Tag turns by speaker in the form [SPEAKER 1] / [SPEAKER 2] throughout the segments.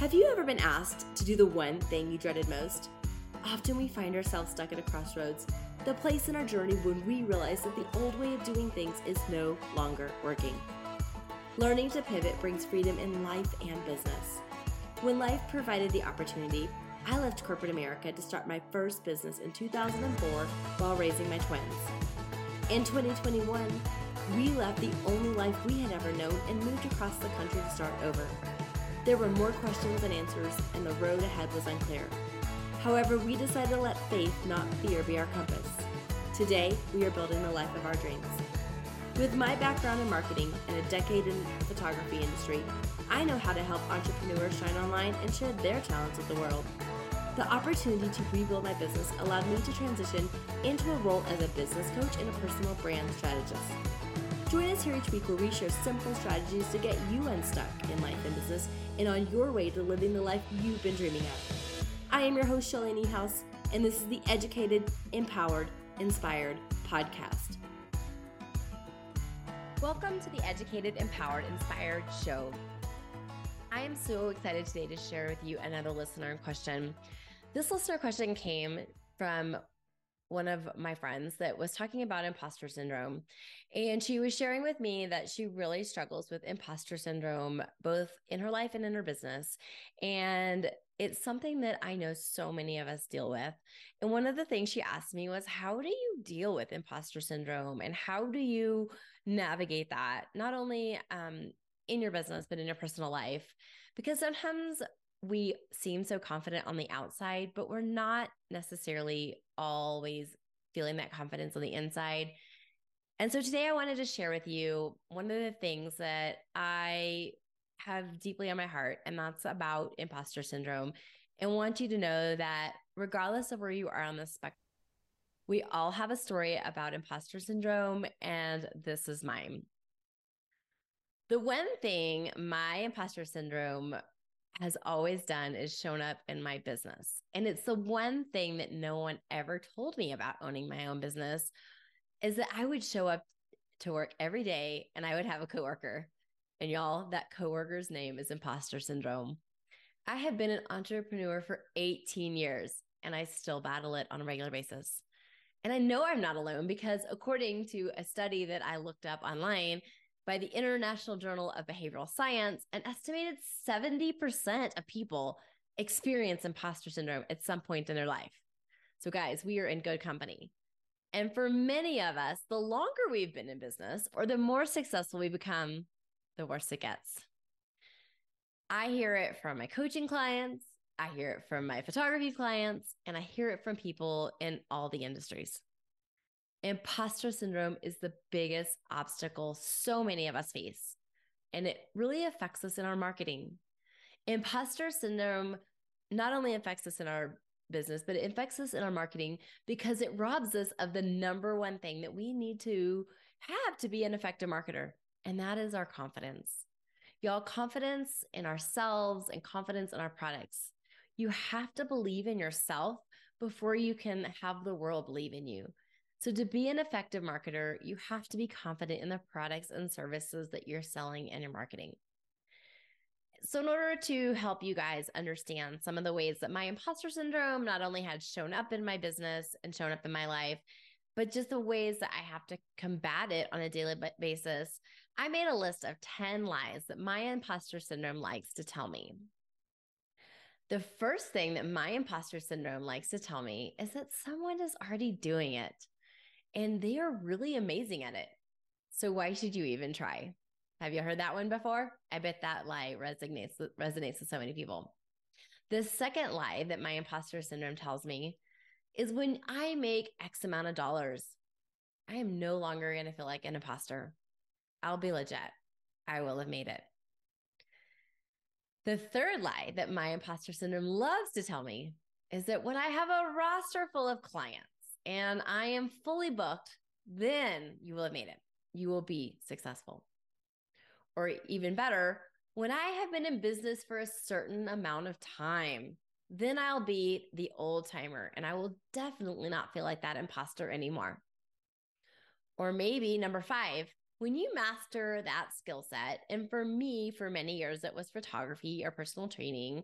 [SPEAKER 1] Have you ever been asked to do the one thing you dreaded most? Often we find ourselves stuck at a crossroads, the place in our journey when we realize that the old way of doing things is no longer working. Learning to pivot brings freedom in life and business. When life provided the opportunity, I left corporate America to start my first business in 2004 while raising my twins. In 2021, we left the only life we had ever known and moved across the country to start over. There were more questions than answers, and the road ahead was unclear. However, we decided to let faith, not fear, be our compass. Today, we are building the life of our dreams. With my background in marketing and a decade in the photography industry, I know how to help entrepreneurs shine online and share their talents with the world. The opportunity to rebuild my business allowed me to transition into a role as a business coach and a personal brand strategist. Join us here each week where we share simple strategies to get you unstuck in life and business and on your way to living the life you've been dreaming of. I am your host, Shelly Niehaus, and this is the Educated, Empowered, Inspired podcast. Welcome to the Educated, Empowered, Inspired show. I am so excited today to share with you another listener question. This listener question came from one of my friends that was talking about imposter syndrome. And she was sharing with me that she really struggles with imposter syndrome, both in her life and in her business. And it's something that I know so many of us deal with. And one of the things she asked me was, How do you deal with imposter syndrome? And how do you navigate that, not only um, in your business, but in your personal life? Because sometimes we seem so confident on the outside, but we're not necessarily always feeling that confidence on the inside. And so today I wanted to share with you one of the things that I have deeply on my heart, and that's about imposter syndrome. And want you to know that regardless of where you are on the spectrum, we all have a story about imposter syndrome, and this is mine. The one thing my imposter syndrome has always done is shown up in my business. And it's the one thing that no one ever told me about owning my own business is that I would show up to work every day and I would have a coworker. And y'all, that coworker's name is imposter syndrome. I have been an entrepreneur for 18 years and I still battle it on a regular basis. And I know I'm not alone because according to a study that I looked up online, by the International Journal of Behavioral Science, an estimated 70% of people experience imposter syndrome at some point in their life. So, guys, we are in good company. And for many of us, the longer we've been in business or the more successful we become, the worse it gets. I hear it from my coaching clients, I hear it from my photography clients, and I hear it from people in all the industries. Imposter syndrome is the biggest obstacle so many of us face, and it really affects us in our marketing. Imposter syndrome not only affects us in our business, but it affects us in our marketing because it robs us of the number one thing that we need to have to be an effective marketer, and that is our confidence. Y'all, confidence in ourselves and confidence in our products. You have to believe in yourself before you can have the world believe in you. So, to be an effective marketer, you have to be confident in the products and services that you're selling and your marketing. So, in order to help you guys understand some of the ways that my imposter syndrome not only had shown up in my business and shown up in my life, but just the ways that I have to combat it on a daily basis, I made a list of 10 lies that my imposter syndrome likes to tell me. The first thing that my imposter syndrome likes to tell me is that someone is already doing it and they are really amazing at it. So why should you even try? Have you heard that one before? I bet that lie resonates resonates with so many people. The second lie that my imposter syndrome tells me is when I make X amount of dollars, I am no longer going to feel like an imposter. I'll be legit. I will have made it. The third lie that my imposter syndrome loves to tell me is that when I have a roster full of clients, and I am fully booked, then you will have made it. You will be successful. Or even better, when I have been in business for a certain amount of time, then I'll be the old timer and I will definitely not feel like that imposter anymore. Or maybe number five, when you master that skill set, and for me, for many years, it was photography or personal training,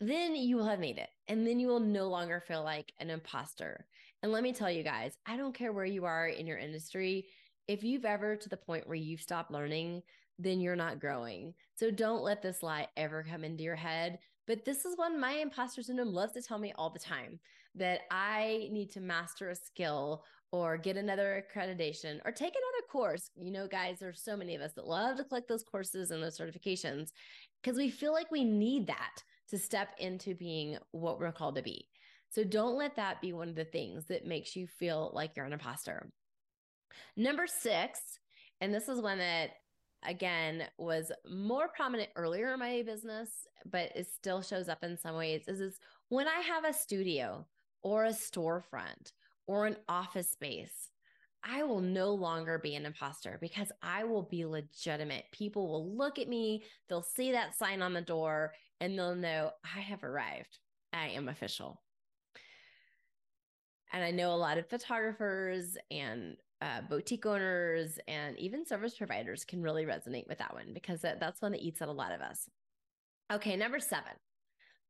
[SPEAKER 1] then you will have made it. And then you will no longer feel like an imposter. And let me tell you guys, I don't care where you are in your industry. If you've ever to the point where you've stopped learning, then you're not growing. So don't let this lie ever come into your head. But this is one my imposter syndrome loves to tell me all the time that I need to master a skill or get another accreditation or take another course. You know, guys, there's so many of us that love to collect those courses and those certifications because we feel like we need that to step into being what we're called to be. So don't let that be one of the things that makes you feel like you're an imposter. Number six, and this is one that again was more prominent earlier in my business, but it still shows up in some ways, is, is when I have a studio or a storefront or an office space, I will no longer be an imposter because I will be legitimate. People will look at me, they'll see that sign on the door, and they'll know I have arrived. I am official. And I know a lot of photographers and uh, boutique owners and even service providers can really resonate with that one because that, that's one that eats at a lot of us. Okay, number seven.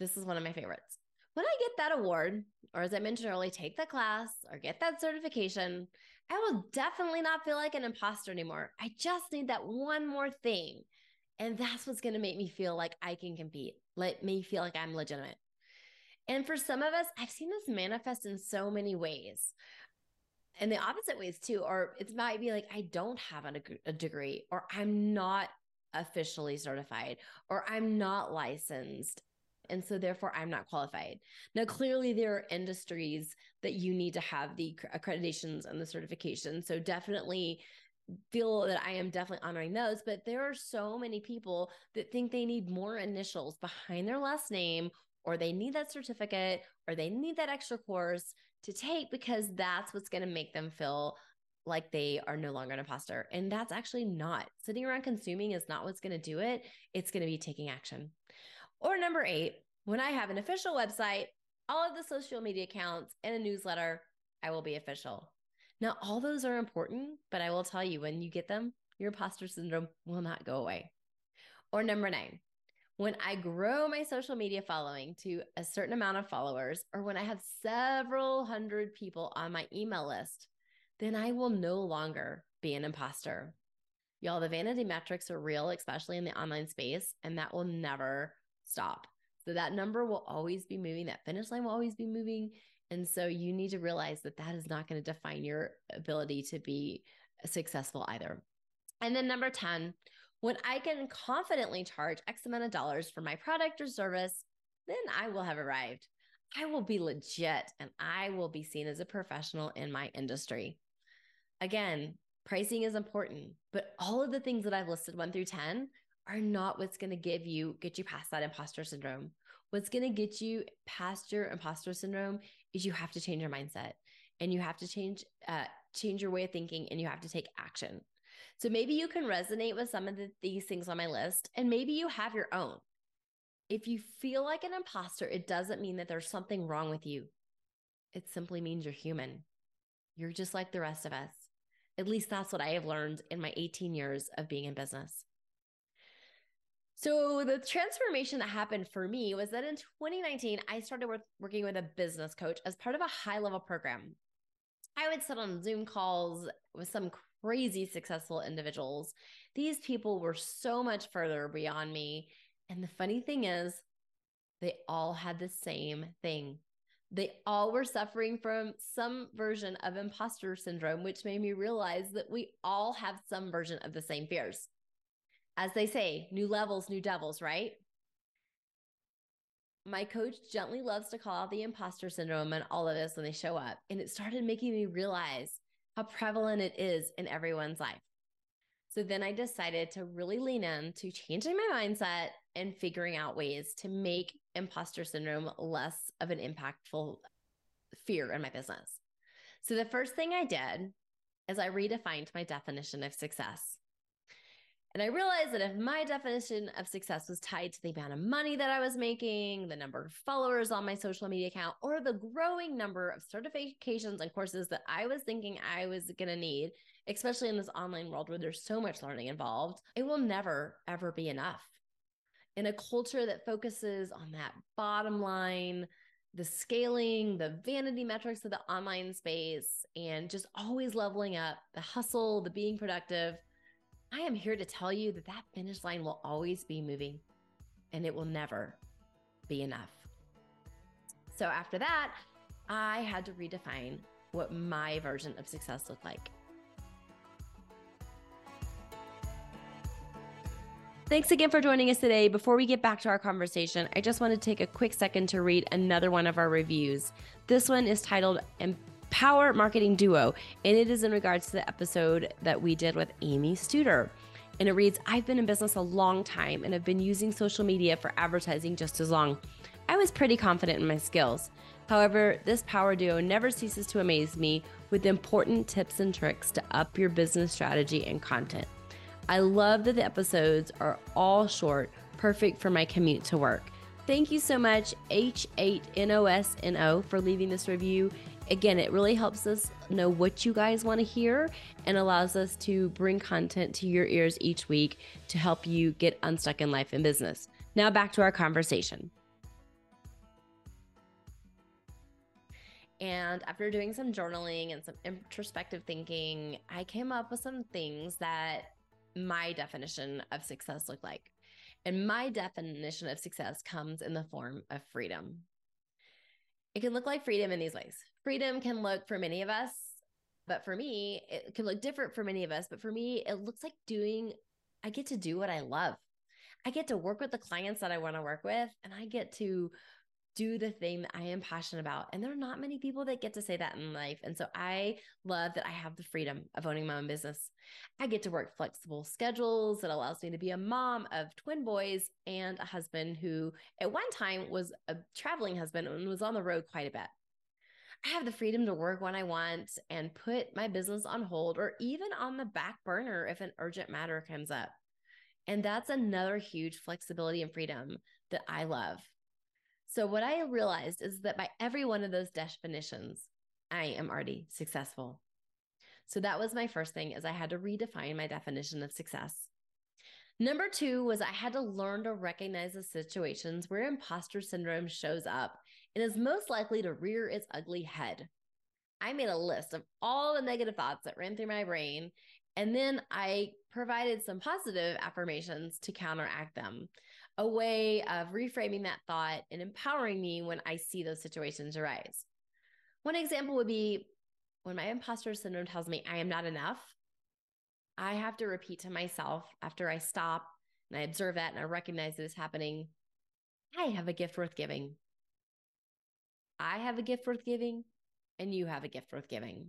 [SPEAKER 1] This is one of my favorites when I get that award, or as I mentioned earlier, take the class or get that certification, I will definitely not feel like an imposter anymore. I just need that one more thing. And that's what's going to make me feel like I can compete, let me feel like I'm legitimate. And for some of us, I've seen this manifest in so many ways. And the opposite ways too, or it might be like, I don't have a, degree, or I'm not officially certified, or I'm not licensed. And so, therefore, I'm not qualified. Now, clearly, there are industries that you need to have the accreditations and the certification. So, definitely feel that I am definitely honoring those. But there are so many people that think they need more initials behind their last name, or they need that certificate, or they need that extra course to take because that's what's going to make them feel like they are no longer an imposter. And that's actually not. Sitting around consuming is not what's going to do it. It's going to be taking action. Or number eight, when I have an official website, all of the social media accounts, and a newsletter, I will be official. Now, all those are important, but I will tell you when you get them, your imposter syndrome will not go away. Or number nine, when I grow my social media following to a certain amount of followers, or when I have several hundred people on my email list, then I will no longer be an imposter. Y'all, the vanity metrics are real, especially in the online space, and that will never stop. So that number will always be moving, that finish line will always be moving. And so you need to realize that that is not going to define your ability to be successful either. And then number 10, when I can confidently charge X amount of dollars for my product or service, then I will have arrived. I will be legit and I will be seen as a professional in my industry. Again, pricing is important, but all of the things that I've listed one through 10 are not what's going to give you get you past that imposter syndrome. What's going to get you past your imposter syndrome is you have to change your mindset and you have to change uh, change your way of thinking and you have to take action. So maybe you can resonate with some of the, these things on my list and maybe you have your own. If you feel like an imposter, it doesn't mean that there's something wrong with you. It simply means you're human. You're just like the rest of us. At least that's what I have learned in my 18 years of being in business. So the transformation that happened for me was that in 2019, I started work, working with a business coach as part of a high level program. I would sit on Zoom calls with some crazy successful individuals. These people were so much further beyond me. And the funny thing is, they all had the same thing. They all were suffering from some version of imposter syndrome, which made me realize that we all have some version of the same fears as they say, new levels, new devils, right? My coach gently loves to call out the imposter syndrome and all of this when they show up. And it started making me realize how prevalent it is in everyone's life. So then I decided to really lean in to changing my mindset and figuring out ways to make imposter syndrome less of an impactful fear in my business. So the first thing I did is I redefined my definition of success. And I realized that if my definition of success was tied to the amount of money that I was making, the number of followers on my social media account, or the growing number of certifications and courses that I was thinking I was going to need, especially in this online world where there's so much learning involved, it will never, ever be enough. In a culture that focuses on that bottom line, the scaling, the vanity metrics of the online space, and just always leveling up the hustle, the being productive I am here to tell you that that finish line will always be moving and it will never be enough. So after that, I had to redefine what my version of success looked like. Thanks again for joining us today. Before we get back to our conversation, I just want to take a quick second to read another one of our reviews. This one is titled Power Marketing Duo, and it is in regards to the episode that we did with Amy Studer. And it reads I've been in business a long time and have been using social media for advertising just as long. I was pretty confident in my skills. However, this power duo never ceases to amaze me with important tips and tricks to up your business strategy and content. I love that the episodes are all short, perfect for my commute to work. Thank you so much, H8NOSNO, for leaving this review again, it really helps us know what you guys want to hear and allows us to bring content to your ears each week to help you get unstuck in life and business. Now, back to our conversation. And after doing some journaling and some introspective thinking, I came up with some things that my definition of success looked like. And my definition of success comes in the form of freedom. It can look like freedom in these ways freedom can look for many of us, but for me, it can look different for many of us. But for me, it looks like doing, I get to do what I love. I get to work with the clients that I want to work with, and I get to do the thing that I am passionate about. And there are not many people that get to say that in life. And so I love that I have the freedom of owning my own business. I get to work flexible schedules that allows me to be a mom of twin boys and a husband who at one time was a traveling husband and was on the road quite a bit. I have the freedom to work when I want and put my business on hold or even on the back burner if an urgent matter comes up. And that's another huge flexibility and freedom that I love. So, what I realized is that by every one of those definitions, I am already successful. So, that was my first thing is I had to redefine my definition of success. Number two was I had to learn to recognize the situations where imposter syndrome shows up and is most likely to rear its ugly head. I made a list of all the negative thoughts that ran through my brain, and then I provided some positive affirmations to counteract them, a way of reframing that thought and empowering me when I see those situations arise. One example would be when my imposter syndrome tells me I am not enough, I have to repeat to myself after I stop and I observe that and I recognize that it's happening. I have a gift worth giving. I have a gift worth giving and you have a gift worth giving.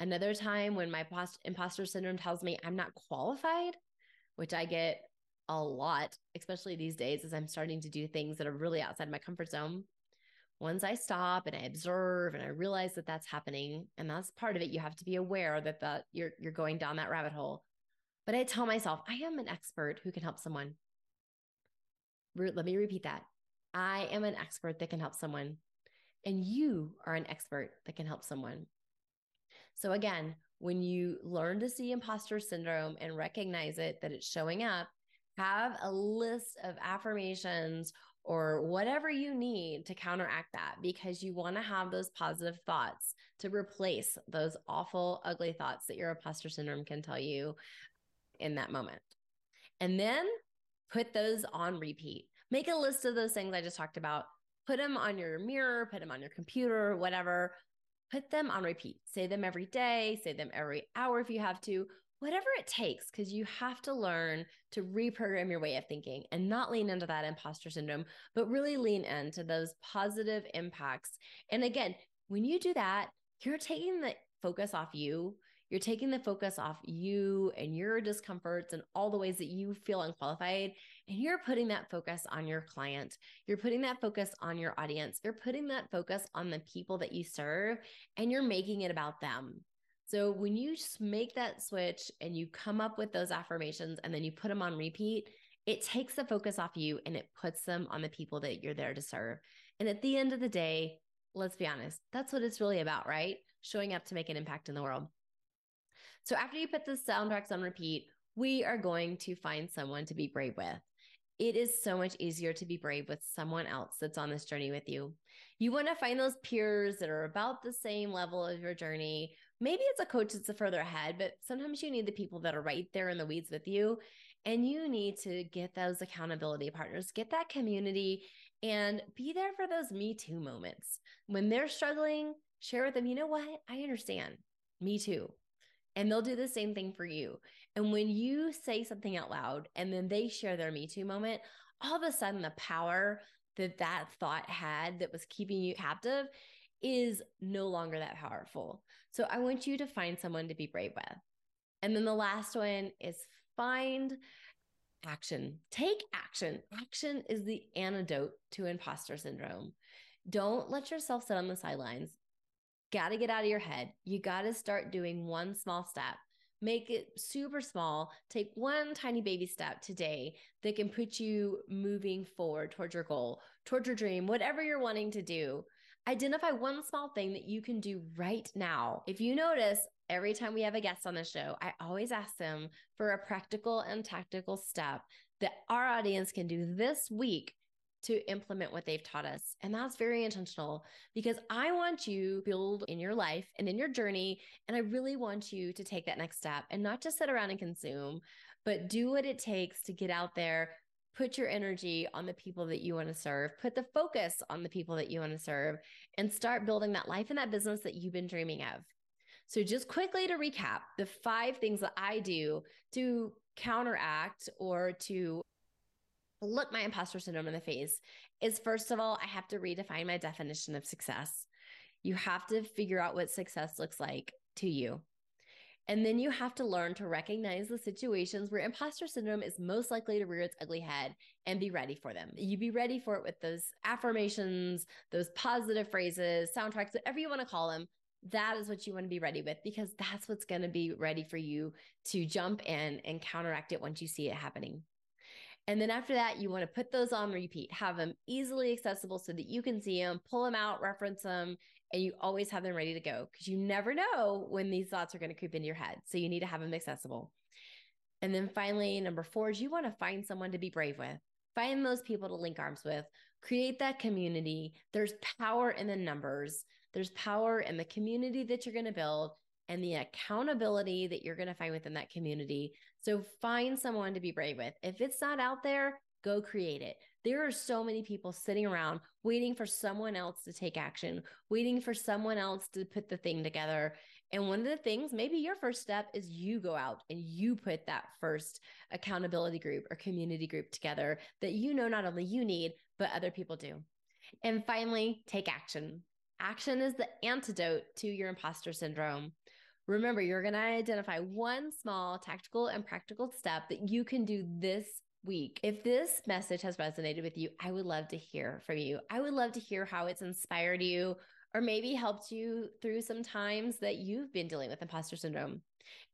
[SPEAKER 1] Another time when my post- imposter syndrome tells me I'm not qualified, which I get a lot, especially these days as I'm starting to do things that are really outside my comfort zone. Once I stop and I observe and I realize that that's happening, and that's part of it, you have to be aware that that you're you're going down that rabbit hole. But I tell myself, I am an expert who can help someone. Re- let me repeat that. I am an expert that can help someone, and you are an expert that can help someone. So, again, when you learn to see imposter syndrome and recognize it, that it's showing up, have a list of affirmations or whatever you need to counteract that because you want to have those positive thoughts to replace those awful, ugly thoughts that your imposter syndrome can tell you in that moment. And then put those on repeat. Make a list of those things I just talked about. Put them on your mirror, put them on your computer, whatever. Put them on repeat. Say them every day, say them every hour if you have to, whatever it takes, because you have to learn to reprogram your way of thinking and not lean into that imposter syndrome, but really lean into those positive impacts. And again, when you do that, you're taking the focus off you you're taking the focus off you and your discomforts and all the ways that you feel unqualified. And you're putting that focus on your client. You're putting that focus on your audience. You're putting that focus on the people that you serve and you're making it about them. So when you make that switch and you come up with those affirmations and then you put them on repeat, it takes the focus off you and it puts them on the people that you're there to serve. And at the end of the day, let's be honest, that's what it's really about, right? Showing up to make an impact in the world. So after you put the soundtracks on repeat, we are going to find someone to be brave with. It is so much easier to be brave with someone else that's on this journey with you. You want to find those peers that are about the same level of your journey. Maybe it's a coach that's a further ahead, but sometimes you need the people that are right there in the weeds with you. And you need to get those accountability partners, get that community, and be there for those Me Too moments. When they're struggling, share with them, you know what? I understand. Me too. And they'll do the same thing for you. And when you say something out loud and then they share their Me Too moment, all of a sudden the power that that thought had that was keeping you captive is no longer that powerful. So I want you to find someone to be brave with. And then the last one is find action. Take action. Action is the antidote to imposter syndrome. Don't let yourself sit on the sidelines. Got to get out of your head. You got to start doing one small step. Make it super small. Take one tiny baby step today that can put you moving forward towards your goal, towards your dream, whatever you're wanting to do. Identify one small thing that you can do right now. If you notice, every time we have a guest on the show, I always ask them for a practical and tactical step that our audience can do this week to implement what they've taught us. And that's very intentional because I want you build in your life and in your journey. And I really want you to take that next step and not just sit around and consume, but do what it takes to get out there, put your energy on the people that you want to serve, put the focus on the people that you want to serve, and start building that life and that business that you've been dreaming of. So, just quickly to recap the five things that I do to counteract or to look my imposter syndrome in the face is first of all, I have to redefine my definition of success. You have to figure out what success looks like to you. And then you have to learn to recognize the situations where imposter syndrome is most likely to rear its ugly head and be ready for them. You be ready for it with those affirmations, those positive phrases, soundtracks, whatever you want to call them, that is what you want to be ready with because that's what's going to be ready for you to jump in and counteract it once you see it happening. And then after that, you want to put those on repeat, have them easily accessible so that you can see them, pull them out, reference them, and you always have them ready to go because you never know when these thoughts are going to creep into your head. So you need to have them accessible. And then finally, number four is you want to find someone to be brave with. Find those people to link arms with, create that community. There's power in the numbers. There's power in the community that you're going to build and the accountability that you're going to find within that community. So find someone to be brave with. If it's not out there, go create it. There are so many people sitting around waiting for someone else to take action, waiting for someone else to put the thing together. And one of the things, maybe your first step is you go out and you put that first accountability group or community group together that you know not only you need, but other people do. And finally, take action. Action is the antidote to your imposter syndrome. Remember, you're going to identify one small tactical and practical step that you can do this week. If this message has resonated with you, I would love to hear from you. I would love to hear how it's inspired you or maybe helped you through some times that you've been dealing with imposter syndrome.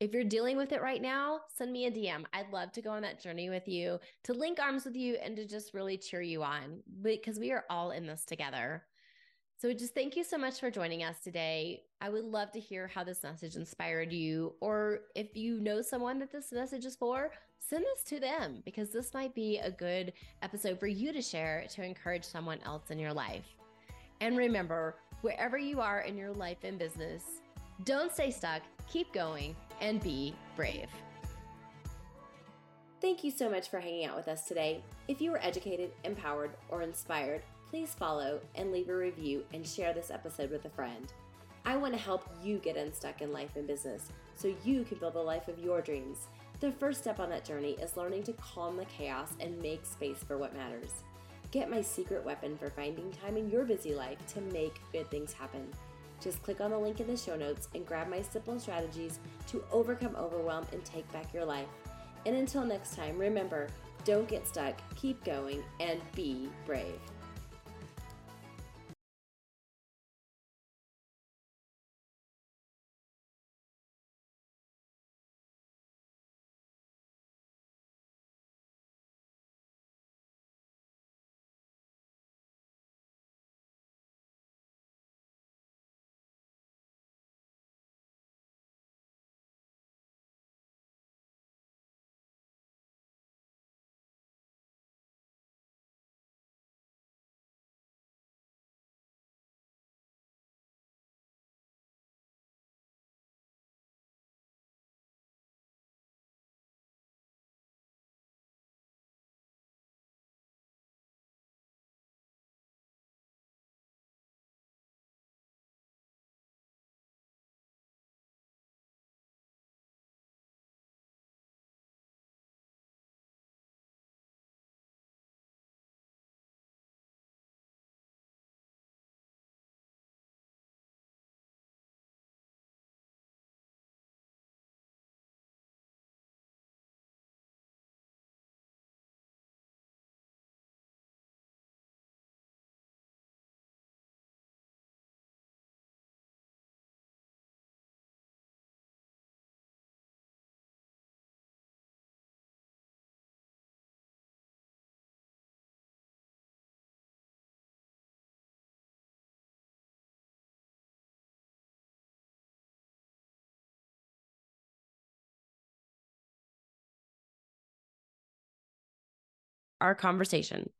[SPEAKER 1] If you're dealing with it right now, send me a DM. I'd love to go on that journey with you, to link arms with you, and to just really cheer you on because we are all in this together. So, just thank you so much for joining us today. I would love to hear how this message inspired you, or if you know someone that this message is for, send this to them because this might be a good episode for you to share to encourage someone else in your life. And remember, wherever you are in your life and business, don't stay stuck, keep going, and be brave. Thank you so much for hanging out with us today. If you were educated, empowered, or inspired, please follow and leave a review and share this episode with a friend. I want to help you get unstuck in life and business so you can build the life of your dreams. The first step on that journey is learning to calm the chaos and make space for what matters. Get my secret weapon for finding time in your busy life to make good things happen. Just click on the link in the show notes and grab my simple strategies to overcome overwhelm and take back your life. And until next time, remember don't get stuck, keep going, and be brave. Our conversation.